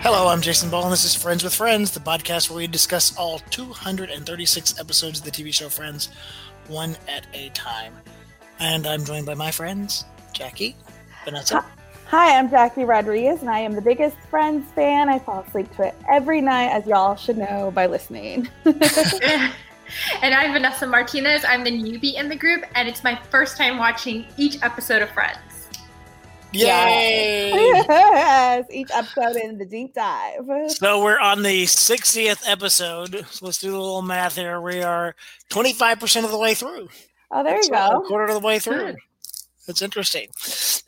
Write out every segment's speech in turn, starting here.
Hello, I'm Jason Ball, and this is Friends with Friends, the podcast where we discuss all 236 episodes of the TV show Friends, one at a time. And I'm joined by my friends, Jackie, Vanessa. Hi, I'm Jackie Rodriguez, and I am the biggest Friends fan. I fall asleep to it every night, as y'all should know by listening. and I'm Vanessa Martinez. I'm the newbie in the group, and it's my first time watching each episode of Friends. Yay! yes, each episode in the deep dive. So we're on the 60th episode. So let's do a little math here. We are 25% of the way through. Oh, there you So go. A quarter of the way through. Good. That's interesting.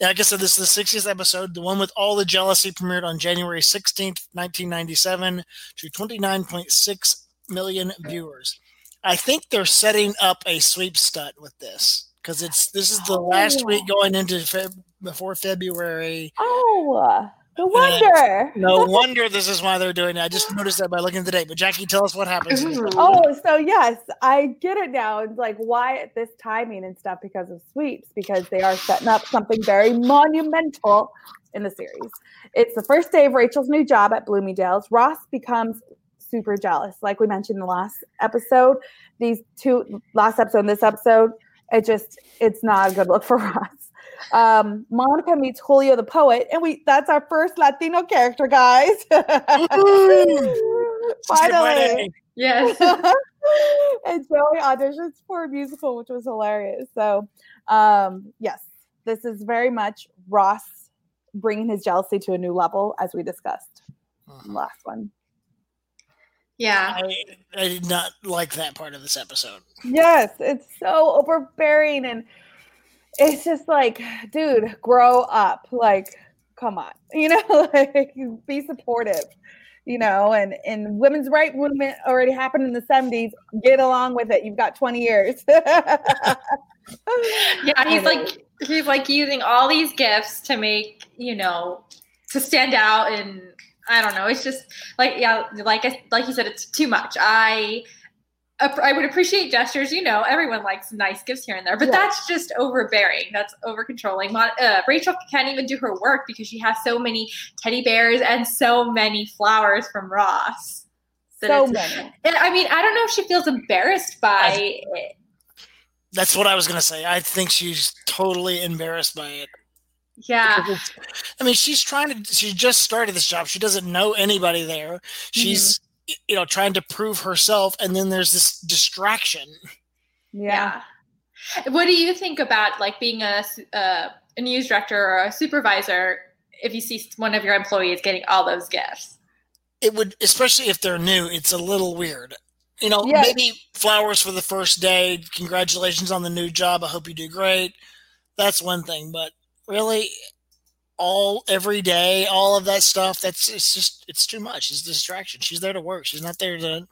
Like I said, this is the 60th episode. The one with all the jealousy premiered on January 16th, 1997, to 29.6 million viewers. I think they're setting up a sweep stunt with this because it's this is the last Oh. week going into Feb- before February. Oh, no wonder. No wonder this is why they're doing it. I just noticed that by looking at the date. But Jackie, tell us what happens. in this Ooh. episode. Oh, so yes, I get it now. It's like why at this timing and stuff because of sweeps because they are setting up something very monumental in the series. It's the first day of Rachel's new job at Bloomingdale's. Ross becomes super jealous, like we mentioned in the last episode. These two last episode and this episode, it just it's not a good look for Ross. Um, Monica meets Julio the poet, and we that's our first Latino character, guys. Finally. Yes. and Joey auditions for a musical, which was hilarious. So, um, yes, this is very much Ross bringing his jealousy to a new level, as we discussed in the last one. Yeah. I, I did not like that part of this episode. Yes, it's so overbearing, and it's just like, dude, grow up. Like, come on, you know, like be supportive. You know, and and women's right movement already happened in the seventies. Get along with it. You've got twenty years. Yeah, he's like he's like using all these gifts to make, you know, to stand out and I don't know. It's just like yeah, like I, like you said it's too much. I I would appreciate gestures, you know, everyone likes nice gifts here and there, but Yeah. that's just overbearing. That's over controlling. Uh, Rachel can't even do her work because she has so many teddy bears and so many flowers from Ross. so many. And I mean, I don't know if she feels embarrassed by it. That's what I was going to say. I think she's totally embarrassed by it. Yeah. I mean, she's trying to. She just started this job. She doesn't know anybody there. She's, Mm-hmm. Y- you know, trying to prove herself, and then there's this distraction. Yeah. Yeah. What do you think about like being a, su- uh, a news director or a supervisor if you see one of your employees getting all those gifts? It would, especially if they're new. It's a little weird. You know, Yeah. maybe flowers for the first day. Congratulations on the new job. I hope you do great. That's one thing, but really, all every day, all of that stuff. That's it's just it's too much. It's a distraction. She's there to work. She's not there to.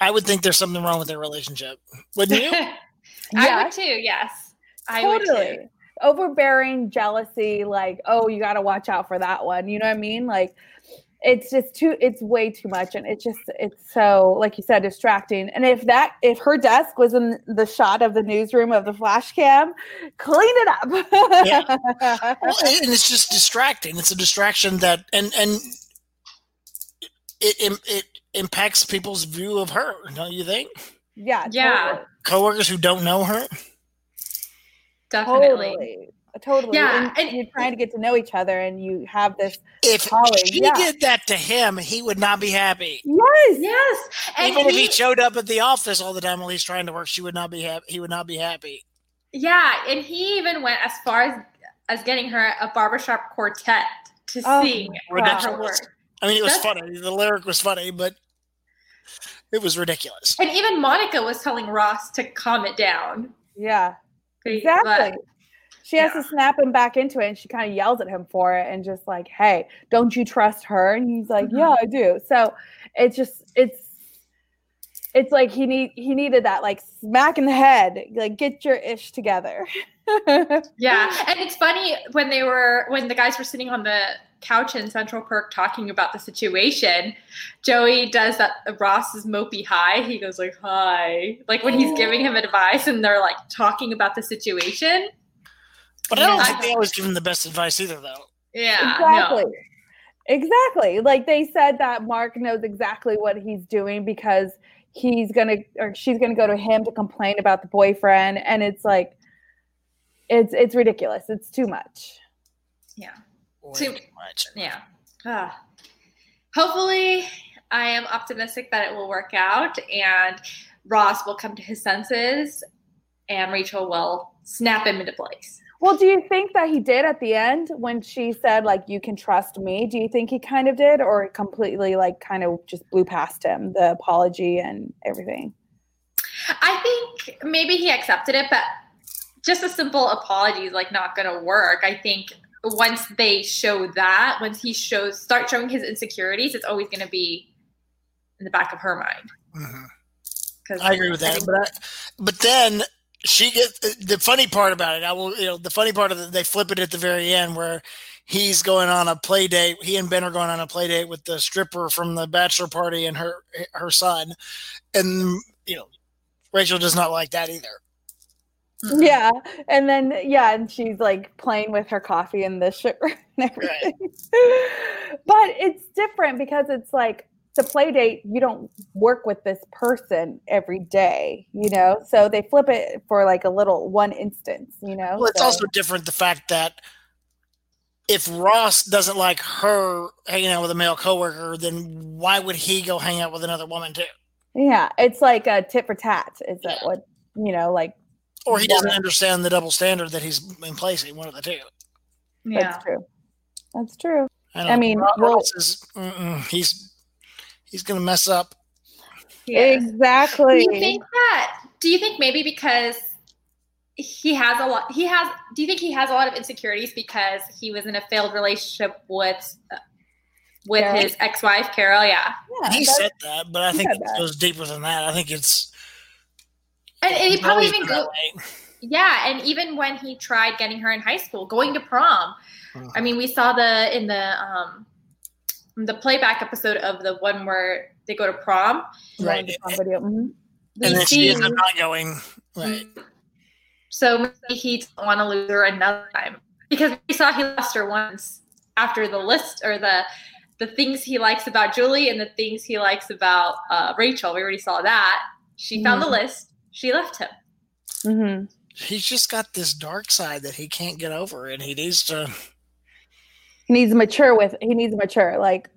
I would think there's something wrong with their relationship, wouldn't you? I would too. Yes, I would totally. too. Overbearing jealousy, like, oh, you got to watch out for that one. You know what I mean? Like, it's just too, it's way too much. And it's just, it's so, like you said, distracting. And if that, if her desk was in the shot of the newsroom of the flash cam, clean it up. Well, and it's just distracting. It's a distraction that and and it it, it impacts people's view of her. Don't you think? yeah. Yeah. Coworkers who don't know her. Definitely. Totally. Totally. Yeah, And, and- you're trying to get to know each other and you have this. If Colleague, she yeah. did that to him, he would not be happy. Yes. Yes, and Even if he- he showed up at the office all the time while he's trying to work, she would not be happy. He would not be happy. yeah, and he even went as far as as getting her a barbershop quartet to Oh, sing about her Ridiculous. work. I mean, it was That's- funny. The lyric was funny, but it was ridiculous. And even Monica was telling Ross to calm it down. Yeah. But- Exactly. She has yeah. to snap him back into it and she kind of yells at him for it and just like hey don't you trust her and he's like Mhm. yeah i do so it's just it's it's like he need he needed that like smack in the head like get your ish together Yeah, and it's funny when they were when the guys were sitting on the couch in Central Perk talking about the situation. Joey does that. Ross's mopey hi. He goes like hi, like when he's giving him advice, and they're like talking about the situation. But I don't think they always give him the best advice either, though. Yeah, exactly no. Exactly. Like they said that Mark knows exactly what he's doing because he's gonna or she's gonna go to him to complain about the boyfriend, and it's like it's it's ridiculous. It's too much. Yeah. Way Too- too much. Yeah. Ah. Hopefully, I am optimistic that it will work out and Ross will come to his senses and Rachel will snap him into place. Well, do you think that he did at the end when she said like you can trust me? Do you think he kind of did or completely like kind of just blew past him the apology and everything? I think maybe he accepted it, but just a simple apology is like not going to work. I think once they show that, once he shows start showing his insecurities, it's always going to be in the back of her mind. Mhm. I agree with that. But I, but then she gets the funny part about it. I will, you know, the funny part of it, they flip it at the very end where he's going on a play date. He and Ben are going on a play date with the stripper from the bachelor party and her her son, and you know, Rachel does not like that either. Mm-hmm. Yeah. And then yeah, and she's like playing with her coffee and the and everything. but it's different because it's like the play date, you don't work with this person every day, you know? So they flip it for like a little one instance, you know? Well, it's So- also different the fact that if Ross doesn't like her hanging out with a male coworker, then why would he go hang out with another woman too? Yeah, it's like a tit for tat. Is that Yeah. what you know? Like Or he doesn't understand the double standard that he's in placing. One of the two. yeah. that's true. That's true. don't I mean, Ross well- is mm-mm, he's he's gonna mess up. Yes. Exactly. Do you think that? Do you think maybe because he has a lot? He has. Do you think he has a lot of insecurities because he was in a failed relationship with uh, with Carol? his ex-wife Carol? Yeah, yeah, he said that, but I think it that. goes deeper than that. I think it's and, and he probably even go. Yeah, and even when he tried getting her in high school, going to prom. Mhm. I mean, we saw the in the um the playback episode of the one where they go to prom. Right. Like on video. Mhm. And then she see- ends up not going. Right. So maybe he didn't want to lose her another time because we saw he lost her once after the list or the the things he likes about Julie and the things he likes about uh, Rachel. We already saw that. She found the list. She left him. Mm-hmm. He's just got this dark side that he can't get over, and he needs to. He needs to mature with. He needs to mature. Like,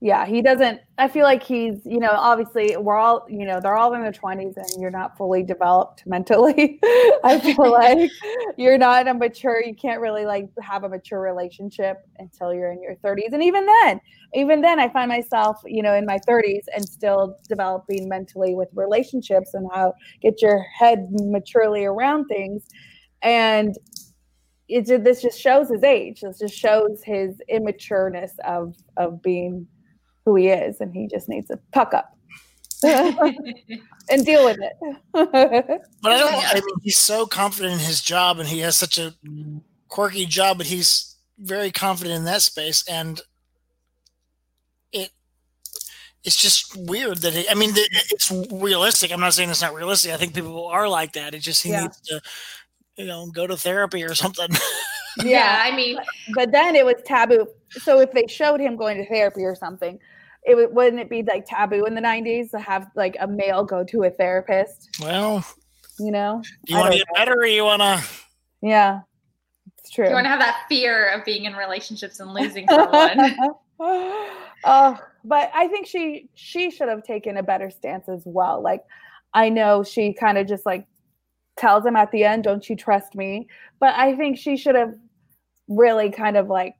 yeah, he doesn't. I feel like he's. You know, obviously, we're all. You know, they're all in their twenties, and you're not fully developed mentally. I feel like you're not a mature. You can't really like have a mature relationship until you're in your thirties, and even then, even then, I find myself, you know, in my thirties and still developing mentally with relationships and how get your head maturely around things, and it ju- this just shows his age. This just shows his immatureness of of being who he is, and he just needs to puck up and deal with it. But I don't. I mean, he's so confident in his job, and he has such a quirky job, but he's very confident in that space, and it. It's just weird that he, I mean, it's realistic. I'm not saying it's not realistic. I think people are like that. It just he Yeah. needs to, you know, go to therapy or something. Yeah, I mean, but then it was taboo. So if they showed him going to therapy or something, it would, wouldn't it be like taboo in the '90s to have like a male go to a therapist? well, You know? you want to don't get better, or you want to? Yeah, it's true. you want to have that fear of being in relationships and losing someone. oh, but I think she she should have taken a better stance as well. Like I know she kind of just like tells him at the end, "Don't you trust me?" But I think she should have really kind of like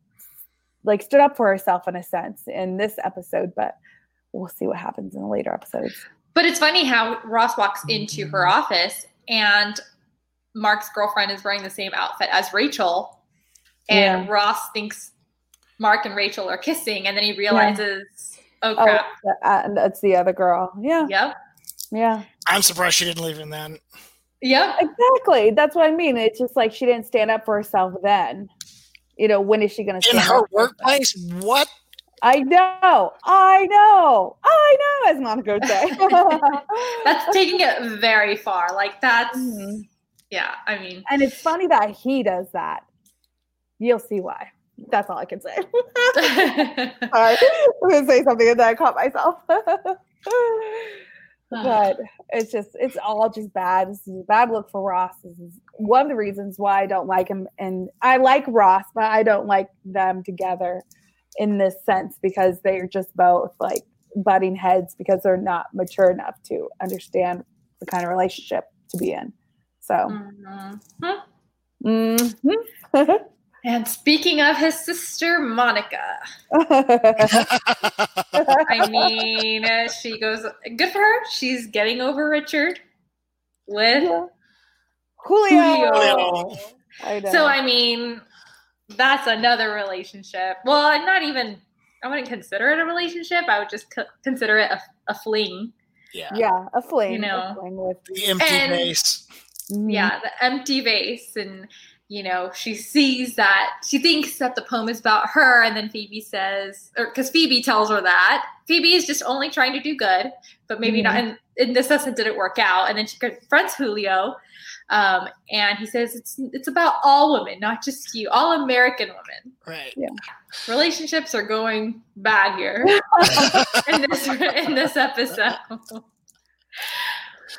like stood up for herself in a sense in this episode. But we'll see what happens in the later episodes. But it's funny how Ross walks into her office and Mark's girlfriend is wearing the same outfit as Rachel. And Yeah. Ross thinks Mark and Rachel are kissing. And then he realizes, oh, Oh, crap. and uh, that's the other girl. Yeah, Yep. yeah. I'm surprised she didn't leave him then. Yep. Exactly. That's what I mean. It's just like she didn't stand up for herself then. You know, when is she going to In her up for herself? workplace, what? I know. I know. I know, as Monica would say. That's taking it very far. Like, that's, Mhm. yeah, I mean, and it's funny that he does that. You'll see why. That's all I can say. all right. I'm gonna say something and then I caught myself. But it's just it's all just bad. This is a bad look for Ross. This is one of the reasons why I don't like him. And I like Ross, but I don't like them together in this sense because they're just both like butting heads because they're not mature enough to understand the kind of relationship to be in. So mm-hmm. Mm-hmm. and speaking of his sister Monica, I mean, she goes good for her. She's getting over Richard with yeah. Julio. Julio. I so I mean, that's another relationship. Well, I'm not even. I wouldn't consider it a relationship. I would just consider it a, a fling. Yeah. Yeah, a fling. You know, fling with the empty and, vase. Mm-hmm. Yeah, the empty vase, and you know, she sees that she thinks that the poem is about her, and then Phoebe says, or because Phoebe tells her that Phoebe is just only trying to do good, but maybe mm-hmm. not. And in this essence, didn't work out. And then she confronts Julio, um, and he says it's it's about all women, not just you, all American women. Right. Yeah. Relationships are going bad here in this in this episode.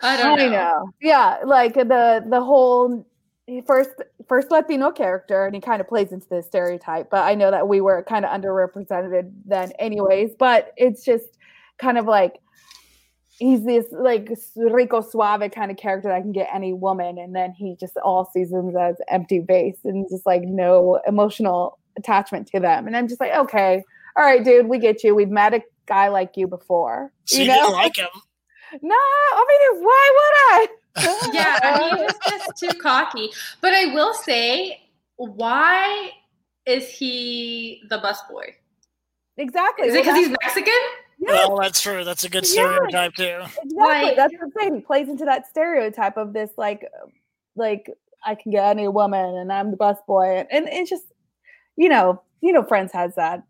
I don't know. I know. Yeah, like the the whole first first Latino character, and he kind of plays into this stereotype. But I know that we were kind of underrepresented then, anyways. But it's just kind of like he's this like rico suave kind of character that can get any woman, and then he just all seasons as empty base and just like no emotional attachment to them. And I'm just like, okay, all right, dude, we get you. We've met a guy like you before. So you, know? like him. No, I mean, why would I? Yeah, he was just too cocky. But I will say, why is he the busboy? Exactly. Is it because he's Mexican? Yes. Well, that's true. That's a good stereotype too. Exactly. Like, that's the thing. He plays into that stereotype of this, like, like I can get any woman, and I'm the busboy, and, and it's just, you know, you know, Friends has that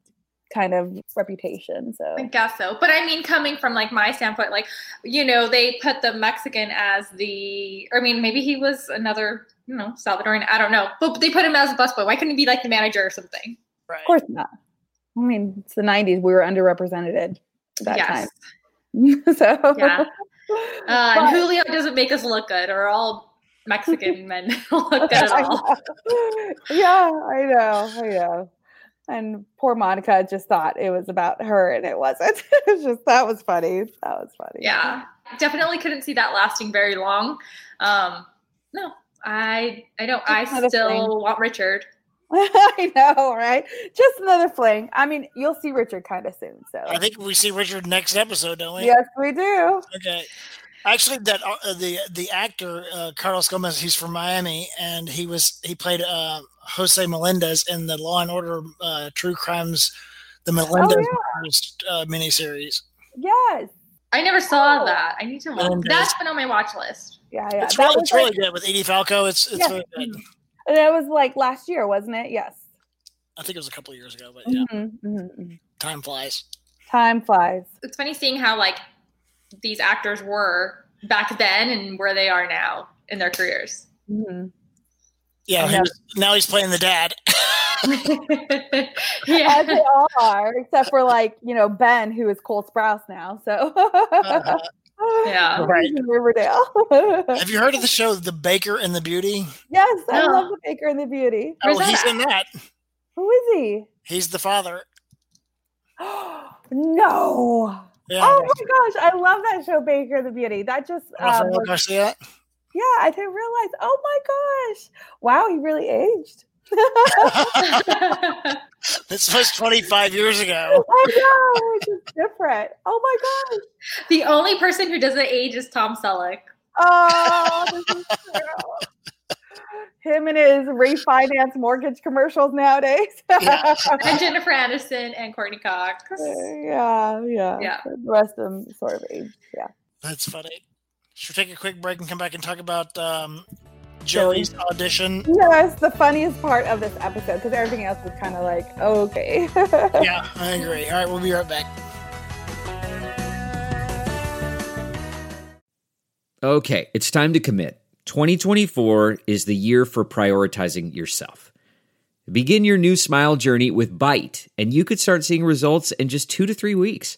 kind of reputation. So I guess so. But I mean, coming from like my standpoint, like, you know, they put the Mexican as the, I mean, maybe he was another, you know, Salvadoran, I don't know, but they put him as a busboy. Why couldn't he be like the manager or something? Right. Of course not. I mean, it's the 90s. We were underrepresented at that yes. time. so, yeah. Uh, and Julio doesn't make us look good, or all Mexican men look good at all. yeah, I know. I know and poor Monica just thought it was about her and it wasn't. it's just that was funny. That was funny. Yeah. Definitely couldn't see that lasting very long. Um no, I I don't I still fling. want Richard. I know, right? Just another fling. I mean, you'll see Richard kind of soon. So I think we see Richard next episode, don't we? Yes, we do. Okay. Actually, that uh, the the actor uh, Carlos Gomez, he's from Miami, and he was he played uh, Jose Menendez in the Law and Order uh, True Crimes, the Menendez oh, yeah. uh, miniseries. Yes, I never saw oh. that. I need to watch. That's been on my watch list. Yeah, yeah, it's, that really, it's like, really good with Edie Falco. It's it's really good. And that was like last year, wasn't it? Yes. I think it was a couple years ago, but yeah, mm-hmm, mm-hmm, mm-hmm. time flies. Time flies. It's funny seeing how like these actors were back then and where they are now in their careers. Mm-hmm. Yeah, he was, now he's playing the dad. yeah, As they all are, except for like you know Ben, who is Cole Sprouse now. So uh, yeah, right. Riverdale. Have you heard of the show The Baker and the Beauty? Yes, I no. love The Baker and the Beauty. Oh, he's in that. Who is he? He's the father. no. Yeah, oh my gosh, I love that show, Baker and the Beauty. That just um, Garcia. Yeah, I didn't realize. Oh my gosh! Wow, he really aged. this was 25 years ago. I know, it's different. Oh my gosh. The only person who doesn't age is Tom Selleck. Oh, this is true him and his refinance mortgage commercials nowadays. yeah. And Jennifer Aniston and Courteney Cox. Yeah, yeah. Yeah. The rest of them sort of age. Yeah. That's funny. Should we take a quick break and come back and talk about um, Joey's audition? Yes, the funniest part of this episode because everything else was kind of like, oh, okay. yeah, I agree. All right, we'll be right back. Okay, it's time to commit. 2024 is the year for prioritizing yourself. Begin your new smile journey with Byte, and you could start seeing results in just two to three weeks.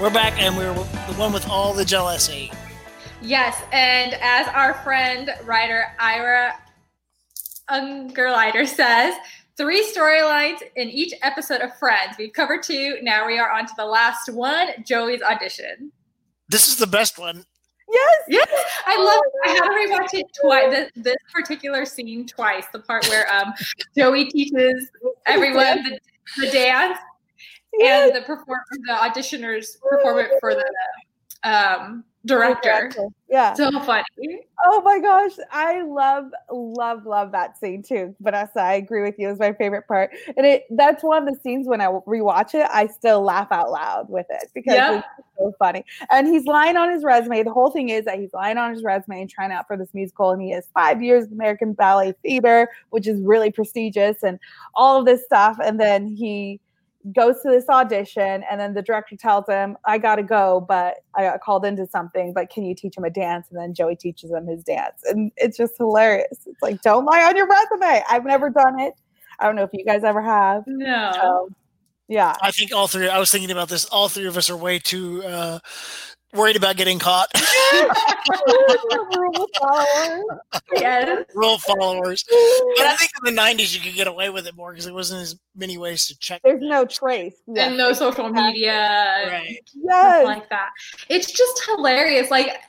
We're back, and we're the one with all the jealousy. Yes, and as our friend writer Ira Ungerleider says, three storylines in each episode of Friends. We've covered two. Now we are on to the last one, Joey's audition. This is the best one. Yes, yes, I love. It. I had to rewatch it twice. This, this, particular scene twice. The part where um, Joey teaches everyone the, the dance, yes. And the perform the auditioners perform it for the um, director. Yeah. So funny. Oh my gosh. I love, love, love that scene too. Vanessa, I agree with you. It's my favorite part. And it that's one of the scenes when I rewatch it, I still laugh out loud with it because it's so funny. And he's lying on his resume. The whole thing is that he's lying on his resume and trying out for this musical. And he has five years of American Ballet Theater, which is really prestigious and all of this stuff. And then he goes to this audition and then the director tells him i gotta go but i got called into something but can you teach him a dance? And then joey teaches him his dance. And it's just hilarious. It's like don't lie on your resume. I've never done it. I don't know if you guys ever have. No. So, yeah. I think all three i was thinking about this all three of us are way too uh worried about getting caught. rule followers. Yes. Rule followers. But I think in the 90s you could get away with it more because there wasn't as many ways to check. There's no trace. And no social media. Right. Yes. Like that. It's just hilarious. Like,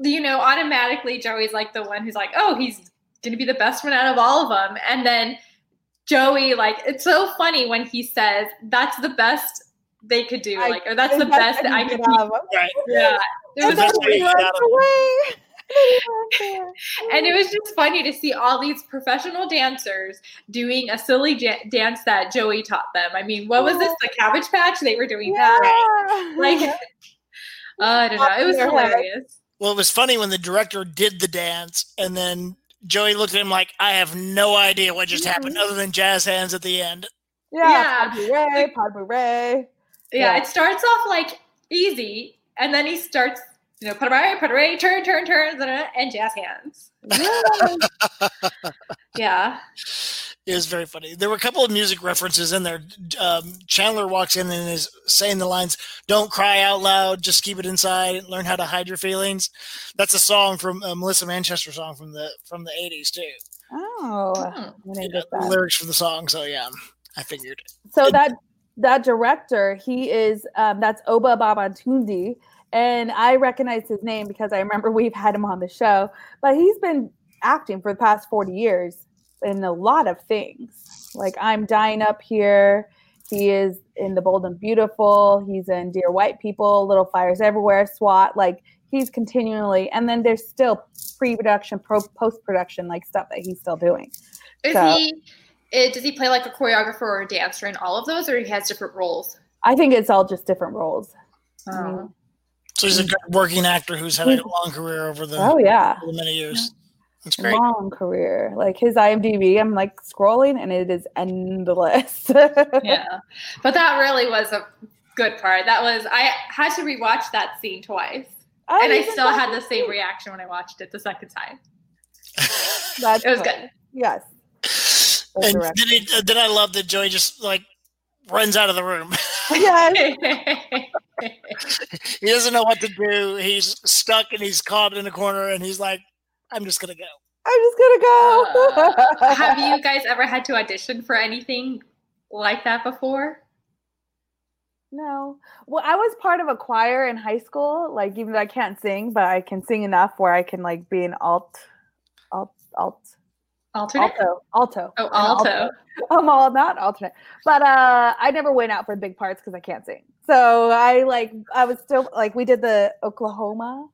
you know, automatically Joey's like the one who's like, oh, he's going to be the best one out of all of them. And then Joey, like, it's so funny when he says, that's the best they could do, I, like, or that's the best that I could have. Right. Yeah. It was away. and it was just funny to see all these professional dancers doing a silly j- dance that Joey taught them. I mean, what was this? The Cabbage Patch? They were doing yeah. that. Like, uh, I don't know. It was hilarious. Well, it was funny when the director did the dance and then Joey looked at him like, I have no idea what just happened other than jazz hands at the end. Yeah. yeah. Ray, Ray. Yeah, yeah, it starts off like easy and then he starts you know, put away, put away, turn, turn, turn, and jazz hands. yeah. It was very funny. There were a couple of music references in there. Um, Chandler walks in and is saying the lines, "Don't cry out loud, just keep it inside. Learn how to hide your feelings." That's a song from a Melissa Manchester song from the from the eighties too. Oh, hmm. yeah, lyrics for the song. So yeah, I figured. So that that director, he is um, that's Obba Babatunde and I recognize his name because I remember we've had him on the show. But he's been acting for the past 40 years in a lot of things. Like I'm dying up here. He is in The Bold and Beautiful. He's in Dear White People, Little Fires Everywhere, SWAT. Like he's continually, and then there's still pre-production, pro post-production, like stuff that he's still doing. Is so, he? It, does he play like a choreographer or a dancer in all of those, or he has different roles? I think it's all just different roles. Oh. So he's a good working actor who's had a long career over the oh yeah the many years. That's great. Long career. Like his IMDb, I'm like scrolling and it is endless. yeah. But that really was a good part. That was I had to rewatch that scene twice. Oh, and I still had the same reaction when I watched it the second time. That's it was good. Yes. And then, he, then I love that Joey just like runs out of the room. Yes. he doesn't know what to do. He's stuck and he's caught in a corner and he's like, I'm just gonna go. I'm just gonna go. uh, have you guys ever had to audition for anything like that before? No. Well, I was part of a choir in high school. Like, even though I can't sing, but I can sing enough where I can like be an alt, alt, alt Alternate? Alto. Alto. Oh, alto. alto. I'm all not alternate. But uh I never went out for big parts because I can't sing. So I like I was still like we did the Oklahoma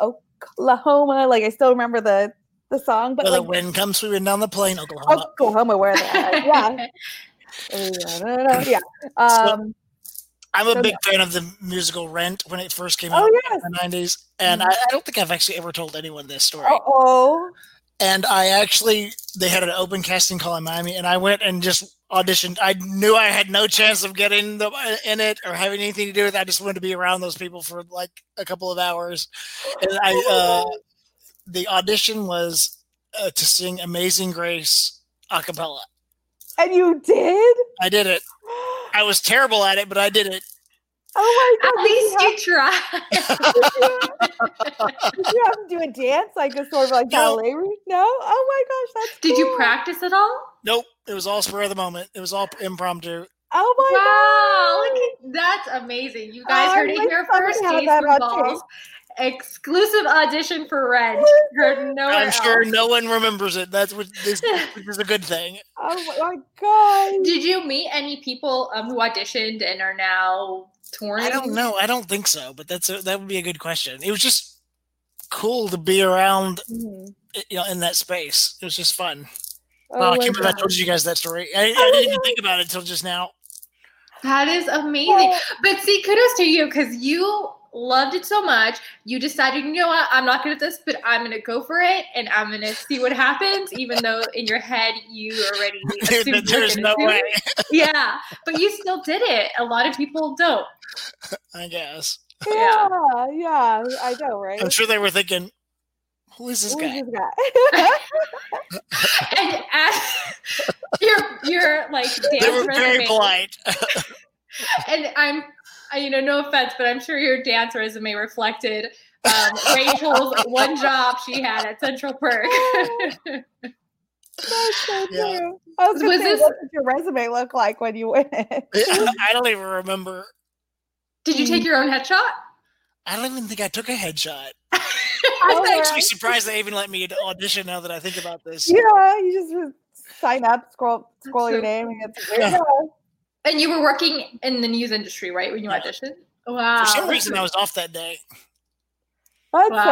Oklahoma. Like I still remember the the song, but Where the wind comes sweeping down the plain, Oklahoma. Oklahoma, where the yeah. yeah. Um, I'm a So, big fan of the musical Rent when it first came Oh, out yes. in the 90s. And I, I don't think I've actually ever told anyone this story. oh, And I actually, they had an open casting call in Miami, and I went and just auditioned. I knew I had no chance of getting the, in it or having anything to do with it. I just wanted to be around those people for like a couple of hours. And I, uh, the audition was uh, to sing Amazing Grace a cappella. and you did? I did it. I was terrible at it, but I did it. Oh my At god! least did you try. you, have, did you have to do a dance like a sort of like No. ballet? No. Oh my gosh, that's. Did you practice at all? Nope. It was all spur of the moment. It was all impromptu. Oh my Wow, god! look at- that's amazing. You oh, guys Oh, heard it my here son first. had Jason that on Balls. Exclusive audition for Rent. Heard nowhere I'm sure else. no one remembers it. That's what this which is a good thing. Oh my god! Did you meet any people um, who auditioned and are now touring? I don't know. I don't think so, but that's a, that would be a good question. It was just cool to be around, Mhm. you know, in that space. It was just fun. Oh Oh, I my can't believe I told you guys that story. I, I Oh, didn't even think about it until just now. That is amazing. But see, kudos to you because you loved it so much. You decided, you know what, I'm not good at this, but I'm gonna go for it and I'm gonna see what happens, even though in your head you already assumed you There's gonna no do way. it. Yeah, but you still did it. A lot of people don't. I guess. Yeah, yeah, I know, right? I'm sure they were thinking, "Who is this Who guy?" is this guy? And as your your like They dance were very polite. and I'm, I, you know, no offense, but I'm sure your dance resume reflected um, Rachel's one job she had at Central Perk. That's so Yeah. true. I was, gonna Was say, this- what did your resume look like when you went? I don't even remember. Did you take your own headshot? I don't even think I took a headshot. I'm actually surprised they even let me audition now that I think about this. Yeah, you just sign up, scroll, scroll your name, and get Yeah. Yeah. And you were working in the news industry, right? When you Yeah. auditioned? Wow. For some reason, I was off that day. That's Wow. so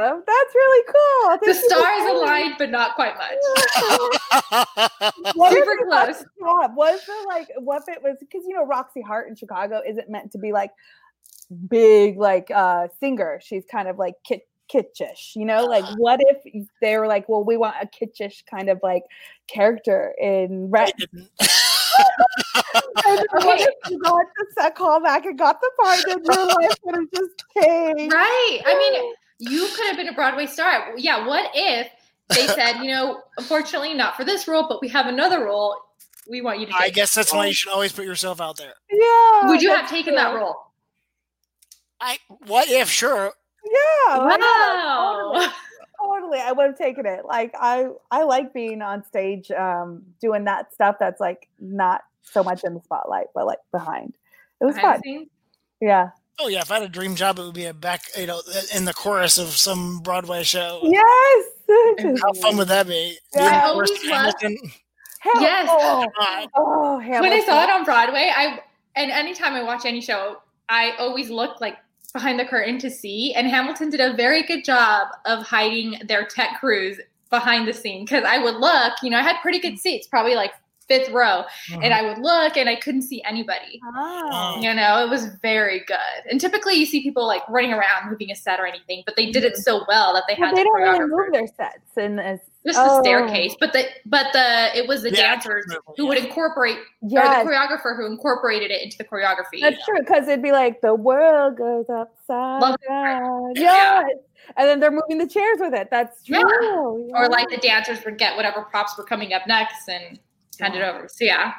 awesome. That's really cool. the Thank you for stars aligned, but not quite much. What Super was close. job? Was it like what it was because you know Roxie Hart in Chicago isn't meant to be like big like uh singer. She's kind of like kit kitschish, you know? Like Uh. what if they were like, well, we want a kitschish kind of like character in I Red. didn't. And then what Okay. if you got the set call back and got the part and your life would have just changed. Right. I mean, you could have been a Broadway star. Yeah. What if they said, you know, unfortunately, not for this role, but we have another role. We want you to I guess that's why you should always put yourself out there. Yeah. Would you have that's taken that role? I what if sure Yeah. why not? Wow. Totally i would have taken it like i i like being on stage um doing that stuff that's like not so much in the spotlight but like behind it was Behind fun scenes? yeah Oh yeah, if I had a dream job, it would be a back, you know, in the chorus of some Broadway show. yes How fun would that be? Yeah. Being I always loved- Hamilton? Yes. oh, God. oh when I saw it on Broadway, I and anytime I watch any show, I always look like behind the curtain to see. And Hamilton did a very good job of hiding their tech crews behind the scene because I would look, you know, I had pretty good seats, probably like fifth row, and I would look and I couldn't see anybody. Ah. You know, it was very good. And typically you see people like running around moving a set or anything, but they did it so well that they Well, had they the don't really choreographer. move their sets and it's Just the Oh. staircase, but the but the it was the The dancers actors who moving, would incorporate yes or the choreographer who incorporated it into the choreography. that's true because it'd be like the world goes upside Love down Yeah. yes and then they're moving the chairs with it that's true Yeah. Or like the dancers would get whatever props were coming up next and hand it over. So yeah,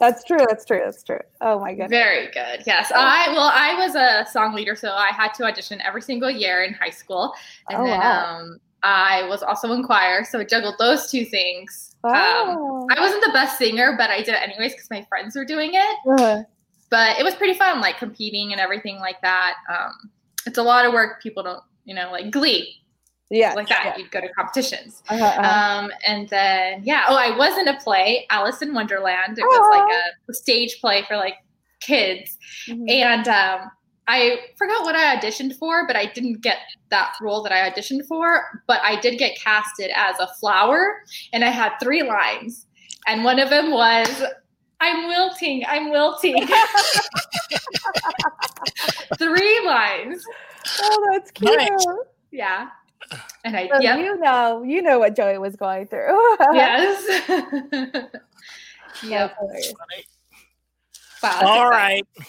that's true that's true that's true oh my goodness very good. Yes, I well, I was a song leader, so I had to audition every single year in high school, and Oh, then wow. um, I was also in choir, so I juggled those two things. Um, Wow. I wasn't the best singer, but I did it anyways because my friends were doing it. Uh, But it was pretty fun, like competing and everything like that. Um, it's a lot of work. People don't, you know, like Glee, yeah like that. You'd go to competitions. Uh-huh, uh-huh. Um, and then yeah, oh, I was in a play, Alice in Wonderland. It was like a, a stage play for like kids, Mhm. and um, I forgot what I auditioned for, but I didn't get that role that I auditioned for. But I did get casted as a flower, and I had three lines. And one of them was, I'm wilting, I'm wilting. three lines. Oh, that's cute. Nice. Yeah. And I, So yep. You know, you know what Joey was going through. yes. That's yep. Wow. that's All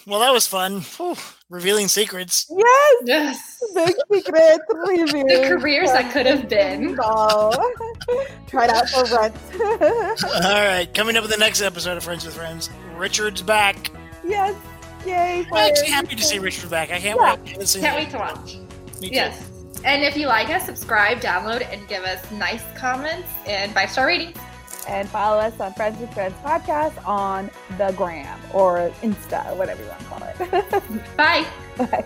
Well, that was fun. Whew. Revealing secrets. Yes, Yes. big secret review. The careers that could have been. Oh, tried out for rent. All right. Coming up in the next episode of Friends with Friends, Richard's back. yes, yay! I'm actually happy to see Richard back. I can't Yeah. wait. I haven't seen Can't wait to watch. Me too. Yes. And if you like us, subscribe, download, and give us nice comments and five star ratings. And follow us on Friends with Friends podcast on the gram or Insta, whatever you want to call it. Bye. Bye.